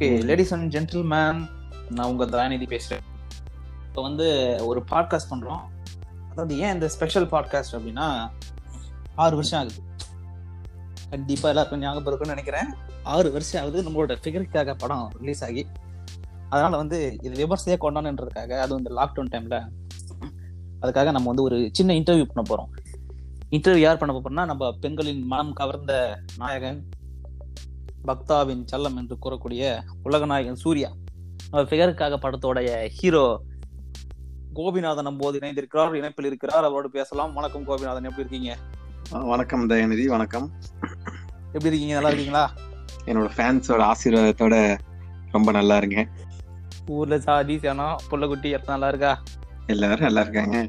Okay ladies and gentleman நான் உங்க தயாநிதி பேசுறேன். இப்போ வந்து ஒரு பாட்காஸ்ட் பண்றோம். அதாவது ஏன் இந்த ஸ்பெஷல் பாட்காஸ்ட் அப்படின்னா ஆறு வருஷம் ஆகுது. கண்டிப்பா எல்லாருக்கும் ஞாபகம் இருக்கும்னு நினைக்கிறேன். ஆறு வருஷம் ஆகுது. நம்மளோட ஃபிகருக்காக படம் ரிலீஸ் ஆகி. அதனால வந்து இது விமர்சையா கொண்டாடுன்றதுக்காக அதுவும் இந்த லாக்டவுன் டைம்ல அதுக்காக நம்ம வந்து ஒரு சின்ன இன்டர்வியூ பண்ண போறோம். இன்டர்வியூ யார் பண்ண போறோம்னா நம்ம பெண்களின் மனம் கவர்ந்த நாயகன் பக்தாவின் செல்லம் என்று கூறக்கூடிய உலகநாயகன் சூர்யா. அவர் ஃபிகருக்காக படத்தோடைய ஹீரோ கோபிநாதன் நம்போது இணைந்திருக்கிறார் இணைப்பில் இருக்கிறார். அவரோடு பேசலாம். வணக்கம் கோபிநாதன் எப்படி இருக்கீங்க? வணக்கம் தயநிதி வணக்கம். எப்படி இருக்கீங்க? நல்லா இருக்கீங்களா? என்னோட ஃபேன்ஸோட ஆசீர்வாதத்தோட ரொம்ப நல்லா இருக்கேன். ஊர்ல சாதி சேனம் புள்ளக்குட்டி எத்தனை நல்லா இருக்கா? எல்லாரும் நல்லா இருக்காங்க.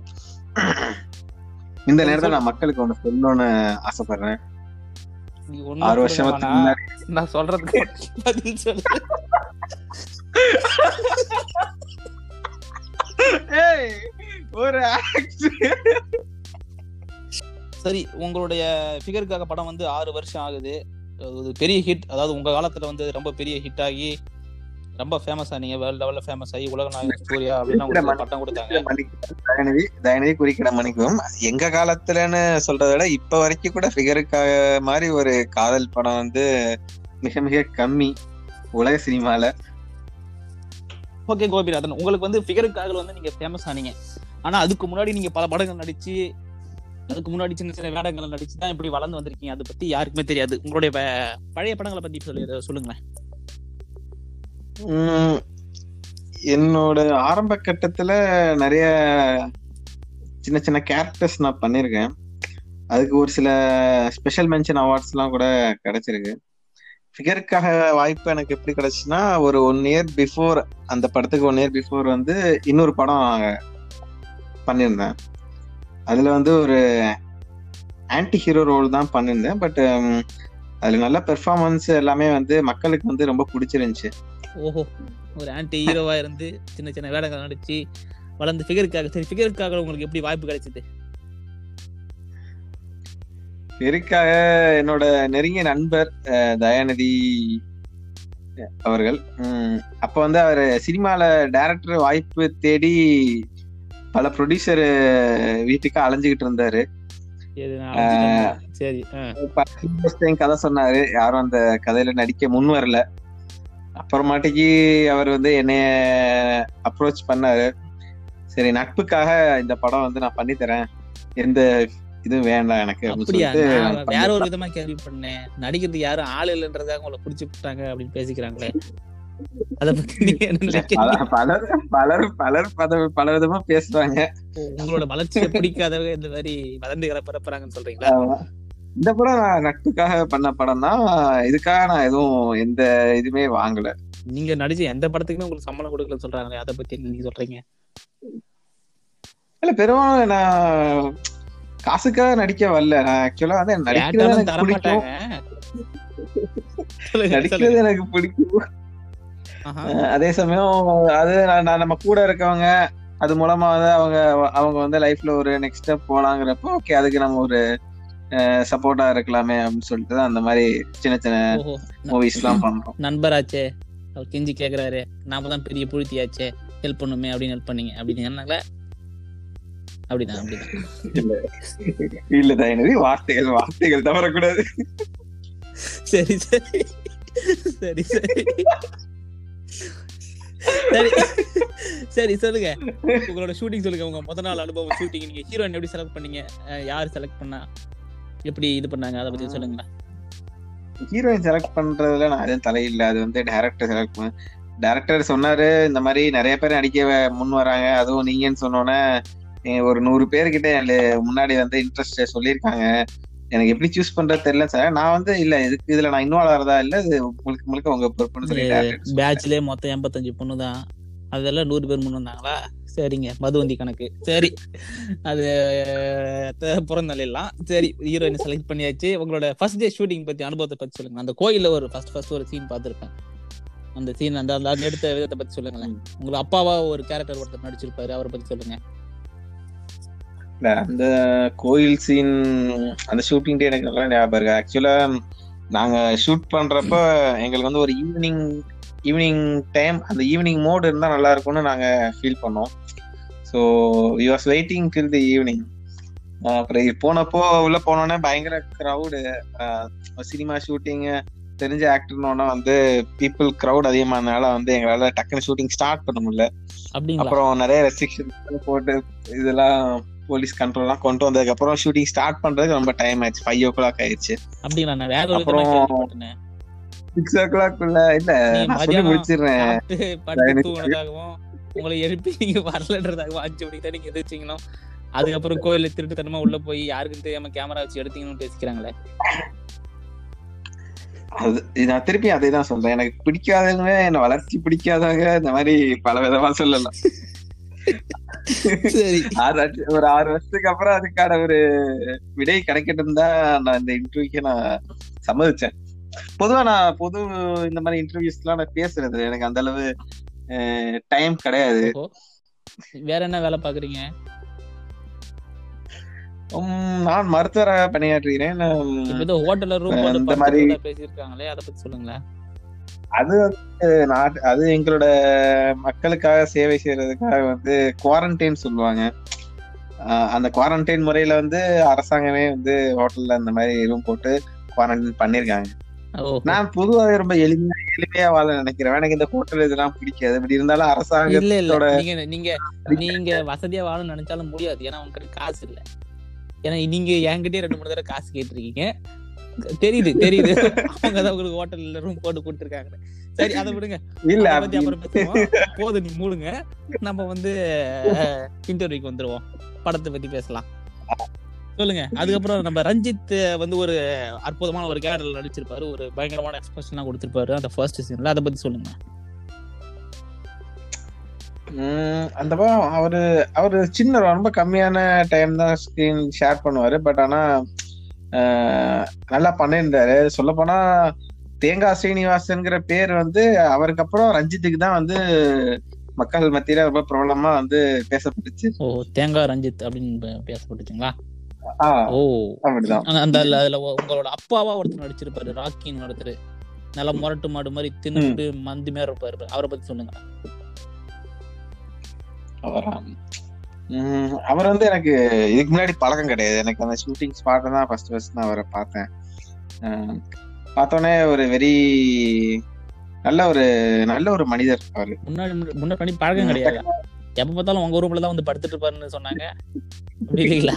இந்த நேரத்துல நான் மக்களுக்கு ஒண்ணு சொல்லணும்னு ஆசைப்படுறேன். ஆறு. முன்னாடி நான் சொல்றதுக்கு பதில் சொல்லு. ஒரு சரி உங்களுடைய ஃபிகருக்காக படம் வந்து ஆறு வருஷம் ஆகுது. அது பெரிய ஹிட் அதாவது உங்க காலத்துல வந்து ரொம்ப பெரிய ஹிட் ஆகி ரொம்ப ஃபேமஸ் ஆனீங்க வேர்ல்ட் லெவல்ல ஃபேமஸ் ஆகி உலக நாயகன் சூர்யா அப்படின்னு உங்களுக்கு பட்டம் கொடுத்தாங்க. தயநிதி தயநிதி குறிக்கிட மணிக்கும் எங்க காலத்துலன்னு சொல்றதை விட இப்ப வரைக்கும் கூட ஃபிகருக்காக மாதிரி ஒரு காதல் படம் வந்து மிக மிக கம்மி உலக சினிமால. ஓகே கோபிநாதன். உங்களுக்கு வந்து ஃபிகருக்காக வந்து நீங்க ஃபேமஸ் ஆனீங்க. ஆனா அதுக்கு முன்னாடி நீங்க பல படங்கள் நடிச்சு அதுக்கு முன்னாடி சின்ன சின்ன வேடங்கள் நடிச்சு தான் இப்படி வளர்ந்து வந்திருக்கீங்க. அதை பத்தி யாருக்குமே தெரியாது. உங்களுடைய பழைய படங்களை பத்தி சொல்லி சொல்லுங்களேன். என்னோட ஆரம்ப கட்டத்துல நிறைய சின்ன சின்ன கேரக்டர்ஸ் நான் பண்ணியிருக்கேன். அதுக்கு ஒரு சில ஸ்பெஷல் மென்ஷன் அவார்ட்ஸ் எல்லாம் கூட கிடைச்சிருக்கு. ஃபிகருக்காக வாய்ப்பு எனக்கு எப்படி கிடைச்சுன்னா ஒரு ஒன் இயர் பிஃபோர் அந்த படத்துக்கு ஒன் இயர் பிஃபோர் வந்து இன்னொரு படம் பண்ணியிருந்தேன். அதில் வந்து ஒரு ஆன்டி ஹீரோ ரோல் தான் பண்ணியிருந்தேன். பட் அதில் நல்ல பெர்ஃபார்மன்ஸ் எல்லாமே வந்து மக்களுக்கு வந்து ரொம்ப பிடிச்சிருந்துச்சு. ஓஹோ ஒரு ஆன்டி ஹீரோவா இருந்து சின்ன சின்ன வேடங்கள் நடிச்சு வளர்ந்து ஃபிகருக்காக சரி ஃபிகருக்காக உங்களுக்கு எப்படி வாய்ப்பு கிடைச்சது? பெருக்காக என்னோட நெருங்கிய நண்பர் தயாநிதி அவர்கள். அப்ப வந்து அவர் சினிமால டைரக்டர் வாய்ப்பு தேடி பல ப்ரொடியூசர் வீட்டுக்கு அலைஞ்சுகிட்டு இருந்தாரு. கதை சொன்னாரு. யாரும் அந்த கதையில நடிக்க முன் வரல. அப்புறமாட்டிக்கு அவர் வந்து என்னைய அப்ரோச் பண்ணாரு. சரி நட்புக்காக இந்த படம் வந்து நான் பண்ணி தரேன். எந்த இதுவும் வேண்டாம் எனக்கு வேற ஒரு விதமா கேள்வி பண்ணேன் நடிக்கிறதுக்கு யாரும் ஆள் இல்லைன்றதாக உங்களை புடிச்சு விட்டாங்க அப்படின்னு பேசிக்கிறாங்களே. உங்களோட வளர்ச்சியை பிடிக்காதவங்க இந்த மாதிரி வதந்திகளை பரப்புறாங்கன்னு சொல்றீங்களா? இந்த படம் நான் நட்புக்காக பண்ண படம் தான் இதுக்காக நான் எதுவும் எந்த இதுவுமே வாங்கல. நீங்க நடிச்ச எந்த படத்துக்குமே உங்களுக்கு சம்பளம் கொடுக்கல சொல்றாங்களே அதை பத்தி நீங்க சொல்றீங்க? இல்ல பெரும்பாலும் நான் காசுக்காக நடிக்க வரல. நான் ஆக்சுவலா வந்து நடிக்கிறது எனக்கு பிடிக்கும். நடிக்கிறது. எனக்கு பிடிக்கும். அதே சமயம் அது நான் நான் நம்ம கூட இருக்கவங்க அது மூலமா வந்து அவங்க அவங்க வந்து லைஃப்ல ஒரு நெக்ஸ்ட் ஸ்டெப் போலாங்கிறப்போ ஓகே அதுக்கு நம்ம ஒரு சப்போர்ட்டா இருக்கலாமே அப்படின்னு சொல்லிட்டு தான் அந்த மாதிரி சின்ன சின்ன ஓஹோ. மூவிஸ் எல்லாம் பண்றோம். நண்பராச்சே. அவர் கெஞ்சி கேக்குறாரு. நாம தான் பெரிய புழுத்தியாச்சே ஹெல்ப் பண்ணுமே அப்படின்னு ஹெல்ப் பண்ணீங்க. அப்படின்னு சொன்னாங்களே அப்படிதான் அப்படிதான். இல்ல. தயநிதி வார்த்தைகள் வார்த்தைகள் தவறக்கூடாது. சரி சரி. சரி சரி. சரி. சரி சொல்லுங்க. உங்களோட ஷூட்டிங் சொல்லுங்க. உங்க முத நாள் அனுபவம் ஷூட்டிங் நீங்க ஹீரோயின் எப்படி செலக்ட் பண்ணீங்க? யார் செலக்ட் பண்ணா? எப்படி இது பண்ணாங்க? அதை பத்தி சொல்லுங்களேன். ஹீரோயின் செலக்ட் பண்றதுல நான் எதுவும் தலையில்லை அது வந்து டேரக்டர் செலக்ட் பண்ண டேரக்டர் சொன்னாரு இந்த மாதிரி நிறைய பேர் நடிக்க முன் வராங்க. அதுவும் நீங்கன்னு சொன்னோன்னே ஒரு நூறு பேர்கிட்ட முன்னாடி வந்து இன்ட்ரெஸ்ட் சொல்லியிருக்காங்க. எனக்கு எப்படி சூஸ் பண்றது தெரியல சார் நான் வந்து இல்ல இதுக்கு இதுல நான் இன்வால்வ் ஆறதா இல்ல. இது முழுக்க முழுக்க உங்க பொறுப்புன்னு சொல்லி. பேட்ச்லயே மொத்தம் எண்பத்தஞ்சு பொண்ணு தான் அதெல்லாம் நூறு பேர் முன் வந்தாங்களா? சரிங்க மதுவந்தி கணக்கு. சரி. அது அஹ், புறந்தள்ளிடலாம் சரி ஹீரோயின் செலக்ட் பண்ணியாச்சு. உங்களோட ஃபர்ஸ்ட் டே ஷூட்டிங் பத்தி அனுபவத்தை பத்தி சொல்லுங்க அந்த கோயில்ல ஒரு ஃபர்ஸ்ட் ஃபர்ஸ்ட் ஒரு சீன் பார்த்துருப்பேன். அந்த சீன் அந்த அந்த எடுத்த விதத்தை பத்தி சொல்லுங்களேன். உங்களை அப்பாவா ஒரு கேரக்டர் ஒருத்தர் நடிச்சிருப்பாரு அவரை பத்தி சொல்லுங்க. இல்ல அந்த கோயில் சீன் அந்த ஷூட்டிங் டே எனக்கு நல்லா ஞாபகம் இருக்கு. ஆக்சுவலா நாங்க ஷூட் பண்றப்ப எங்களுக்கு வந்து ஒரு ஈவினிங் ஈவினிங் டைம் அந்த ஈவினிங் மோட் இருந்தா நல்லா இருக்கும்னு நாங்க ஃபீல் பண்ணோம். So you was waiting till the evening அப்புறம் போனப்போ உள்ள போனோடனே பயங்கர க்ரௌடு சினிமா ஷூட்டிங் தெரிஞ்ச ஆக்டர்னோட வந்து பீப்புள் க்ரௌட் அதிகமானால வந்து எங்களால டக்குனு ஷூட்டிங் ஸ்டார்ட் பண்ண முடியல. அப்புறம் நிறைய ரெஸ்ட்ரிக்ஷன் போட்டு இதெல்லாம் போலீஸ் கண்ட்ரோல்லாம் கொண்டு வந்ததுக்கு அப்புறம் ஷூட்டிங் ஸ்டார்ட் பண்றதுக்கு ரொம்ப டைம் ஆயிடுச்சு. ஃபைவ் ஓ கிளாக் ஆயிடுச்சு. அப்படிங்களா அப்புறம். சிக்ஸ் ஓ கிளாக் இல்ல மதியானம் முடிச்சிடுறேன். படுத்து தூங்கினதாகவும் உங்களை எழுப்பி நீங்க வரலன்றதாகவும் அஞ்சு மணிக்கு தான் நீங்க எதிர்த்தீங்களோ அதுக்கப்புறம் கோயில்ல திருட்டுத்தனமா உள்ள போய் யாருக்கும் தெரியாம கேமரா வச்சு எடுத்தீங்கன்னு பேசிக்கிறாங்களே. அது நான் திருப்பி அதே தான் சொல்றேன். எனக்கு பிடிக்காதவங்க என்ன வளர்ச்சி பிடிக்காதவங்க இந்த மாதிரி பல விதமா சொல்லலாம். ஒரு ஆறு வருஷத்துக்கு அப்புறம் அதுக்கான ஒரு விடை கிடைக்கட்டும் தான் நான் இந்த இன்டர்வியூக்கு நான் சம்மதிச்சேன். பொதுவா நான் பொது இந்த மாதிரி இன்டர்வியூஸ் எல்லாம் நான் பேசுறது எனக்கு அந்த அளவு டைம் கிடையாது. வேற என்ன வேலை பாக்குறீங்க நான் மருத்துவராக பணியாற்றுகிறேன். நான் ஏதோ ஹோட்டல்ல ரூம் இந்த மாதிரி- பேசியிருக்காங்களே அதை பத்தி சொல்லுங்களேன். அது வந்து நாட் அது எங்களோட மக்களுக்காக சேவை செய்யறதுக்காக வந்து குவாரண்டைன் சொல்லுவாங்க. அந்த குவாரண்டைன் முறையில வந்து அரசாங்கமே வந்து ஹோட்டல்ல இந்த மாதிரி ரூம் போட்டு குவாரண்டைன் பண்ணிருக்காங்க. நான் பொதுவாகவே ரொம்ப எளிமையா எளிமையா வாழ நினைக்கிறேன். எனக்கு இந்த ஹோட்டல் இதெல்லாம் பிடிக்காது. இப்படி இருந்தாலும் அரசாங்க இல்ல. இல்ல நீங்க நீங்க நீங்க வசதியா வாழணும்னு நினைச்சாலும் முடியாது. ஏன்னா உங்ககிட்ட காசு இல்ல. ஏன்னா நீங்க என்கிட்டயே ரெண்டு மூணு தடவை காசு கேட்டிருக்கீங்க. தெரியுது தெரியுது. அவங்க தான் உங்களுக்கு ஹோட்டல்ல ரூம் போட்டு கொடுத்துருக்காங்க. சரி அதை விடுங்க. இல்ல பத்தி அப்புறம் பேசுவோம். போதும் நீ மூடுங்க. நம்ம வந்து இன்டர்வியூக்கு வந்துருவோம். படத்தை பத்தி பேசலாம். சொல்லுங்க. அதுக்கப்புறம் நம்ம ரஞ்சித் வந்து ஒரு அற்புதமான ஒரு கேரக்டர் நடிச்சிருப்பாரு. ஒரு பயங்கரமான எக்ஸ்பிரஷன்லாம் கொடுத்திருப்பாரு. அந்த ஃபர்ஸ்ட் சீன்ல அதை பத்தி சொல்லுங்க. அந்த படம் அவரு அவரு சின்ன ரொம்ப கம்மியான டைம் தான் ஸ்கிரீன் ஷேர் பண்ணுவாரு. பட் ஆனா நல்லா பண்ணியிருந்தாரு. சொல்ல போனா தேங்காய் ஸ்ரீனிவாசன்ங்கிற பேர் வந்து அவருக்கு அப்புறம் ரஞ்சித்துக்கு தான் வந்து மக்கள் மத்தியில ரொம்ப பிரபலமா வந்து பேசப்பட்டுச்சு. ஓ தேங்காய் ரஞ்சித் அப்படின்னு பேசப்பட்டுச்சுங்களா? ஓ. அந்த- அதுல- உங்களோட அப்பாவா ஒருத்தர் நடிச்சிருப்பாரு ராக்கின்னு ஒருத்தர். நல்லா முரட்டு மாடு மாதிரி தின்னுட்டு மந்தி மாதிரி இருப்பாரு அவரை பத்தி சொல்லுங்க. அவரா? அவர் வந்து எனக்கு இதுக்கு முன்னாடி பழக்கம் கிடையாது. எனக்கு அந்த ஷூட்டிங் ஸ்பாட் தான் ஃபர்ஸ்ட் ஃபர்ஸ்ட் நான் அவரை பார்த்தேன். பார்த்தோன்னே ஒரு வெரி நல்ல ஒரு நல்ல ஒரு மனிதர் அவரு. முன்னாடி முன்னாடி பழக்கம் கிடையாது? எப்ப பார்த்தாலும் உங்க ரூம்ல தான் வந்து படுத்துட்டு இருப்பாருன்னு சொன்னாங்க. அப்படி இல்லைங்களா?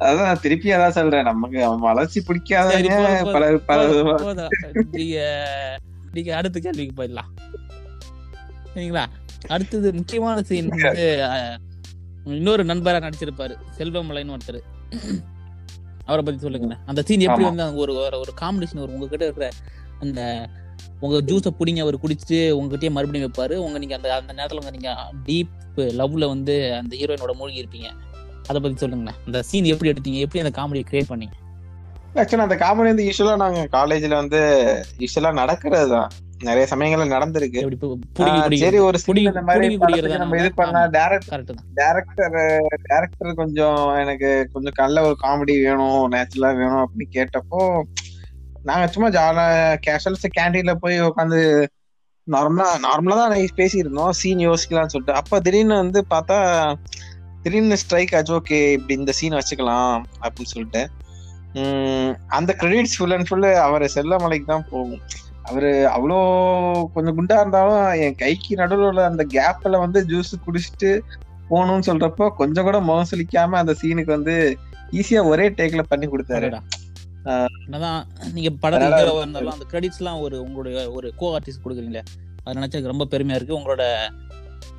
அதான் திருப்பி அதான் சொல்றேன். நமக்கு வளர்ச்சி போதும், பல பல. நீங்க நீங்க அடுத்த கேள்விக்கு போயிடலாம். சரிங்களா? அடுத்தது முக்கியமான சீன் வந்து இன்னொரு நண்பரா நடிச்சிருப்பாரு செல்வமலைன்னு ஒருத்தர். அவரை பத்தி சொல்லுங்க அந்த சீன் எப்படி. வந்து ஒரு ஒரு- ஒரு காம்படிஷன் வரும் உங்ககிட்ட இருக்கிற அந்த உங்க ஜூஸை புடிங்க அவர் குடிச்சிட்டு உங்ககிட்டயே மறுபடியும் வைப்பாரு. உங்க நீங்க அந்த அந்த நேரத்துல உங்க நீங்க டீப் லவ்ல வந்து அந்த ஹீரோயினோட மூழ்கி இருப்பீங்க. அதை பத்தி சொல்லுங்களேன். அந்த சீன் எப்படி எடுத்தீங்க? எப்படி அந்த காமெடியை கிரியேட் பண்ணீங்க? ஆக்சுவலா அந்த காமெடி வந்து யூஸ்வலா நாங்க காலேஜ்ல வந்து யூஸ்வலா நடக்கிறது தான் நிறைய சமயங்கள்ல நடந்திருக்கு. சரி ஒரு இந்த மாதிரி நம்ம இது? பண்ணா ஆமா. டேரக்ட் கரெக்ட் தான். டேரக்டர் டேரக்டர் கொஞ்சம் எனக்கு கொஞ்சம் நல்ல ஒரு காமெடி வேணும் நேச்சுரலா வேணும் அப்படின்னு கேட்டப்போ நாங்க சும்மா ஜாலா கேஷுவல்ஸ் கேண்டீன்ல போய் உட்காந்து நார்மலா நார்மலா தான் நான் பேசியிருந்தோம். சீன் யோசிக்கலாம்னு சொல்லிட்டு. அப்ப திடீர்னு வந்து பார்த்தா திடீர்னு ஸ்ட்ரைக் ஆச்சு. ஓகே இப்படி இந்த சீன் வச்சுக்கலாம் அப்படின்னு சொல்லிட்டு. அந்த கிரெடிட்ஸ் ஃபுல் அண்ட் ஃபுல்லு அவர் செல்லமலைக்கு தான் போகும். அவரு அவ்வளோ கொஞ்சம் குண்டா இருந்தாலும் என் கைக்கு நடுவில் உள்ள அந்த கேப்ல வந்து ஜூஸ் குடிச்சிட்டு போகணும்னு சொல்றப்போ கொஞ்சம் கூட முகம் சுளிக்காம அந்த சீனுக்கு வந்து ஈஸியா ஒரே டேக்ல பண்ணி கொடுத்தாரு. என்னதான் நீங்க படத்துல இருந்தாலும் அந்த கிரெடிட்ஸ் எல்லாம் ஒரு உங்களுடைய ஒரு கோ ஆர்டிஸ்ட் கொடுக்குறீங்களே அது நினைச்சா எனக்கு ரொம்ப பெருமையா இருக்கு. உங்களோட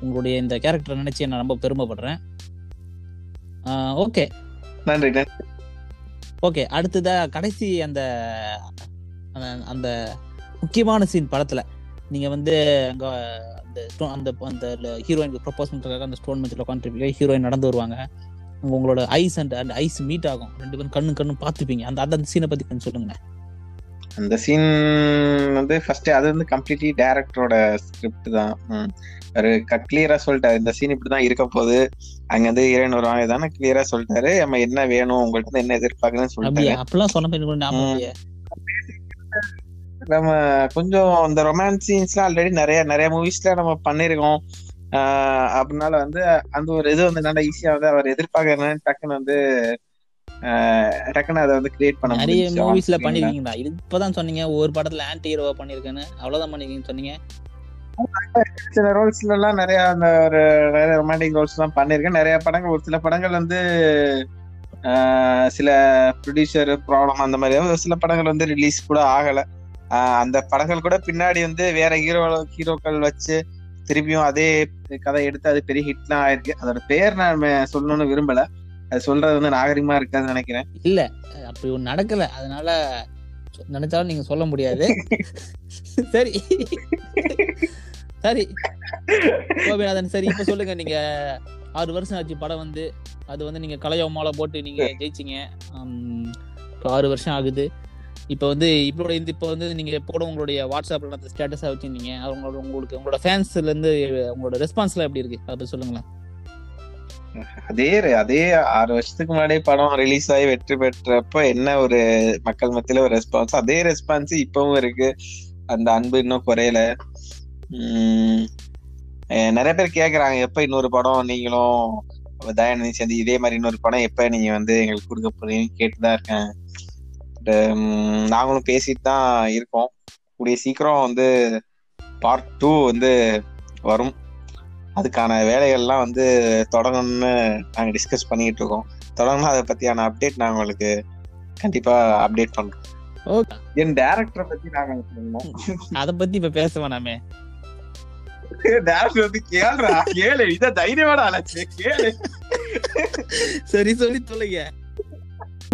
உங்களுடைய இந்த கேரக்டர் நினைச்சு நான் ரொம்ப பெருமைப்படுறேன். ஓகே நன்றி ஓகே அடுத்ததா கடைசி அந்த அந்த- முக்கியமான சீன் படத்துல. நீங்க வந்து அங்க அந்த அந்த அந்த ஹீரோயினுக்கு ப்ரப்போஸ் பண்றதுக்காக அந்த ஸ்டோன் மெச்சில் உட்காந்துருப்பீங்க ஹீரோயின் நடந்து வருவாங்க. உங்களோட eyes and and eyes meet ஆகும். ரெண்டு பேரும் கண்ணு கண்ணு பார்த்துப்பீங்க. அந்த அந்த சீனை பத்தி கொஞ்சம் சொல்லுங்க அந்த சீன் வந்து ஃபர்ஸ்ட் அது வந்து கம்ப்ளீட்லி டேரக்டரோட ஸ்கிரிப்ட் தான். அவரு கிளியரா சொல்லிட்டாரு. இந்த சீன் இப்படிதான் இருக்க போகுது. அங்க வந்து ஹீரோயின் வருவாங்க. தானே கிளியரா சொல்லிட்டாரு. நம்ம என்ன வேணும்? உங்கள்ட்ட என்ன எதிர்பார்க்கணும்னு சொல்லிட்டாரு அப்பெல்லாம் சொன்ன நம்ம கொஞ்சம் இந்த ரொமான்ஸ் சீன்ஸ்லாம் ஆல்ரெடி நிறைய நிறைய மூவிஸ்ல நம்ம பண்ணிருக்கோம் ஆஹ் அப்படினால வந்து அந்த ஒரு இது வந்து நல்லா ஈஸியா வந்து அவர் எதிர்பார்க்கறேன் டக்குன்னு வந்து டக்குன்னு அதை வந்து கிரியேட் பண்ண நிறைய மூவிஸ்ல. பண்ணிருக்கீங்களா? இது இப்பதான் சொன்னீங்க ஒரு படத்துல ஆன்டி ஹீரோவா பண்ணிருக்கேன்னு. அவ்வளவுதான் பண்ணிருக்கீங்கன்னு சொன்னீங்க. சில ரோல்ஸ்ல எல்லாம் நிறைய அந்த ஒரு நிறைய ரொமான்டிக் ரோல்ஸ் எல்லாம் பண்ணிருக்கேன். நிறைய படங்கள் ஒரு சில படங்கள் வந்து சில ப்ரொடியூசர் ப்ராப்ளம் அந்த மாதிரி ஒரு சில படங்கள் வந்து ரிலீஸ் கூட ஆகல. அந்த படங்கள் கூட பின்னாடி வந்து வேற ஹீரோ ஹீரோக்கள் வச்சு திருப்பியும் அதே கதை எடுத்து அது பெரிய ஹிட்லாம் ஆயிருக்கு. அதோட பேர் நான் சொல்லணும்னு விரும்பல. அது சொல்றது வந்து நாகரிகமா இருக்காதுன்னு நினைக்கிறேன். இல்ல அப்படி ஒன்று நடக்கல. அதனால நினைச்சாலும் நீங்க சொல்ல முடியாது. சரி. சரி. கோபிநாதன் சரி இப்ப சொல்லுங்க. நீங்க ஆறு வருஷம் ஆச்சு படம் வந்து. அது வந்து நீங்க கலையோமால போட்டு நீங்க ஜெயிச்சிங்க. இப்போ ஆறு வருஷம் ஆகுது. இப்போ வந்து இப்போட இந்த இப்போ வந்து நீங்க போட உங்களுடைய வாட்ஸ்அப்ல அந்த ஸ்டேட்டஸா வச்சிருந்தீங்க. அவங்களோட உங்களுக்கு உங்களோட ஃபேன்ஸ்ல இருந்து உங்களோட ரெஸ்பான்ஸ்ல எப்படி இருக்கு? அதை சொல்லுங்களேன். அதே அதே ஆறு வருஷத்துக்கு முன்னாடியே படம் ரிலீஸ் ஆகி வெற்றி பெற்றப்ப என்ன ஒரு மக்கள் மத்தியில ஒரு ரெஸ்பான்ஸ் அதே ரெஸ்பான்ஸ் இப்பவும் இருக்கு. அந்த அன்பு இன்னும் குறையல. நிறைய பேர் கேக்குறாங்க எப்ப இன்னொரு படம் நீங்களும் தயாநிதி சேர்ந்து இதே மாதிரி இன்னொரு படம் எப்ப நீங்க வந்து எங்களுக்கு கொடுக்க போறீங்கன்னு கேட்டுதான் இருக்கேன். But, உம், நாங்களும் பேசிட்டு தான் இருக்கோம். கூடிய சீக்கிரம் வந்து பார்ட் டூ வந்து வரும். அதுக்கான வேலைகள்லாம் வந்து தொடங்கணும்னு நாங்க டிஸ்கஸ் பண்ணிட்டு இருக்கோம். தொடங்கணும் அதை பத்தியான அப்டேட் நாங்க உங்களுக்கு கண்டிப்பா அப்டேட் பண்றோம். ஓகே என் டேரக்டரை பத்தி நாங்க சொல்லணும்? அதை பத்தி இப்ப பேச வேணாமே. டேரக்டர் வந்து கேளுடா. கேளு. இத தைரியமான ஆளாச்சு கேளு. சரி சொல்லி சொல்லுங்க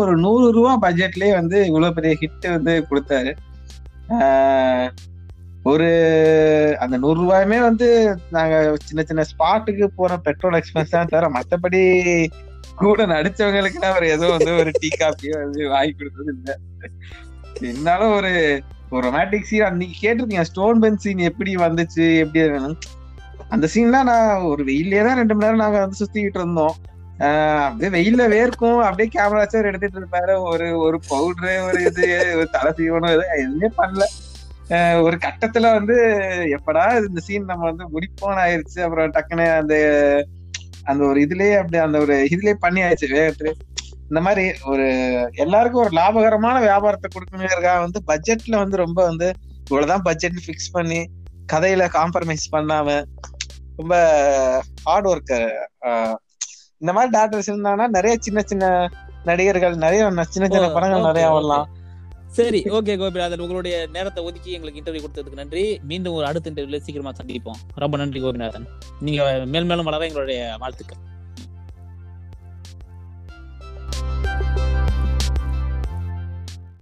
ஒரு நூறு ரூபா பட்ஜெட்லயே வந்து இவ்வளவு பெரிய ஹிட் வந்து கொடுத்தாரு. ஒரு அந்த நூறு ரூபாயுமே வந்து நாங்க சின்ன சின்ன ஸ்பாட்டுக்கு போற பெட்ரோல் எக்ஸ்பென்ஸ் தான் தவிர மத்தபடி கூட நடிச்சவங்களுக்கு அவர் ஏதோ வந்து ஒரு டீ காப்பியோ வந்து வாங்கி கொடுத்தது இல்லை. இருந்தாலும் ஒரு ஒரு ரொமான்டிக் சீன் அன்னைக்கு கேட்டிருக்கீங்க ஸ்டோன் பென் சீன் எப்படி வந்துச்சு எப்படி வேணும் அந்த சீன்லாம் நான் ஒரு வெயிலே தான் ரெண்டு மணி நேரம் நாங்க வந்து சுத்திக்கிட்டு இருந்தோம். அப்படியே வெயில வேர்க்கும். அப்படியே கேமரா சார் எடுத்துட்டு இருப்பாரு. ஒரு ஒரு பவுடரு ஒரு இது ஒரு தலை சீவனம் இது எதுவுமே பண்ணல. ஒரு கட்டத்துல வந்து எப்படா இந்த சீன் நம்ம வந்து முடிப்போன்னு ஆயிருச்சு. அப்புறம் டக்குன்னு அந்த அந்த ஒரு இதுலயே அப்படி அந்த ஒரு இதுலயே பண்ணி ஆயிடுச்சு வேகத்துல. இந்த மாதிரி ஒரு எல்லாருக்கும் ஒரு லாபகரமான வியாபாரத்தை கொடுக்கணுங்கிறதுக்காக வந்து பட்ஜெட்ல வந்து ரொம்ப வந்து இவ்வளவுதான் பட்ஜெட் ஃபிக்ஸ் பண்ணி கதையில காம்ப்ரமைஸ் பண்ணாம ரொம்ப ஹார்ட் ஒர்க்கு இந்த மாதிரி டேரக்டர்ஸ் இருந்தாங்கன்னா நிறைய சின்ன சின்ன நடிகர்கள் நிறைய சின்ன சின்ன படங்கள் நிறைய. வரலாம். சரி ஓகே கோபிநாதன் உங்களுடைய நேரத்தை ஒதுக்கி எங்களுக்கு இன்டர்வியூ கொடுத்ததுக்கு நன்றி. மீண்டும் ஒரு அடுத்த இன்டர்வியூல சீக்கிரமா சந்திப்போம். ரொம்ப நன்றி கோபிநாதன். நீங்க மேல் மேலும் வளர எங்களுடைய வாழ்த்துக்கள்.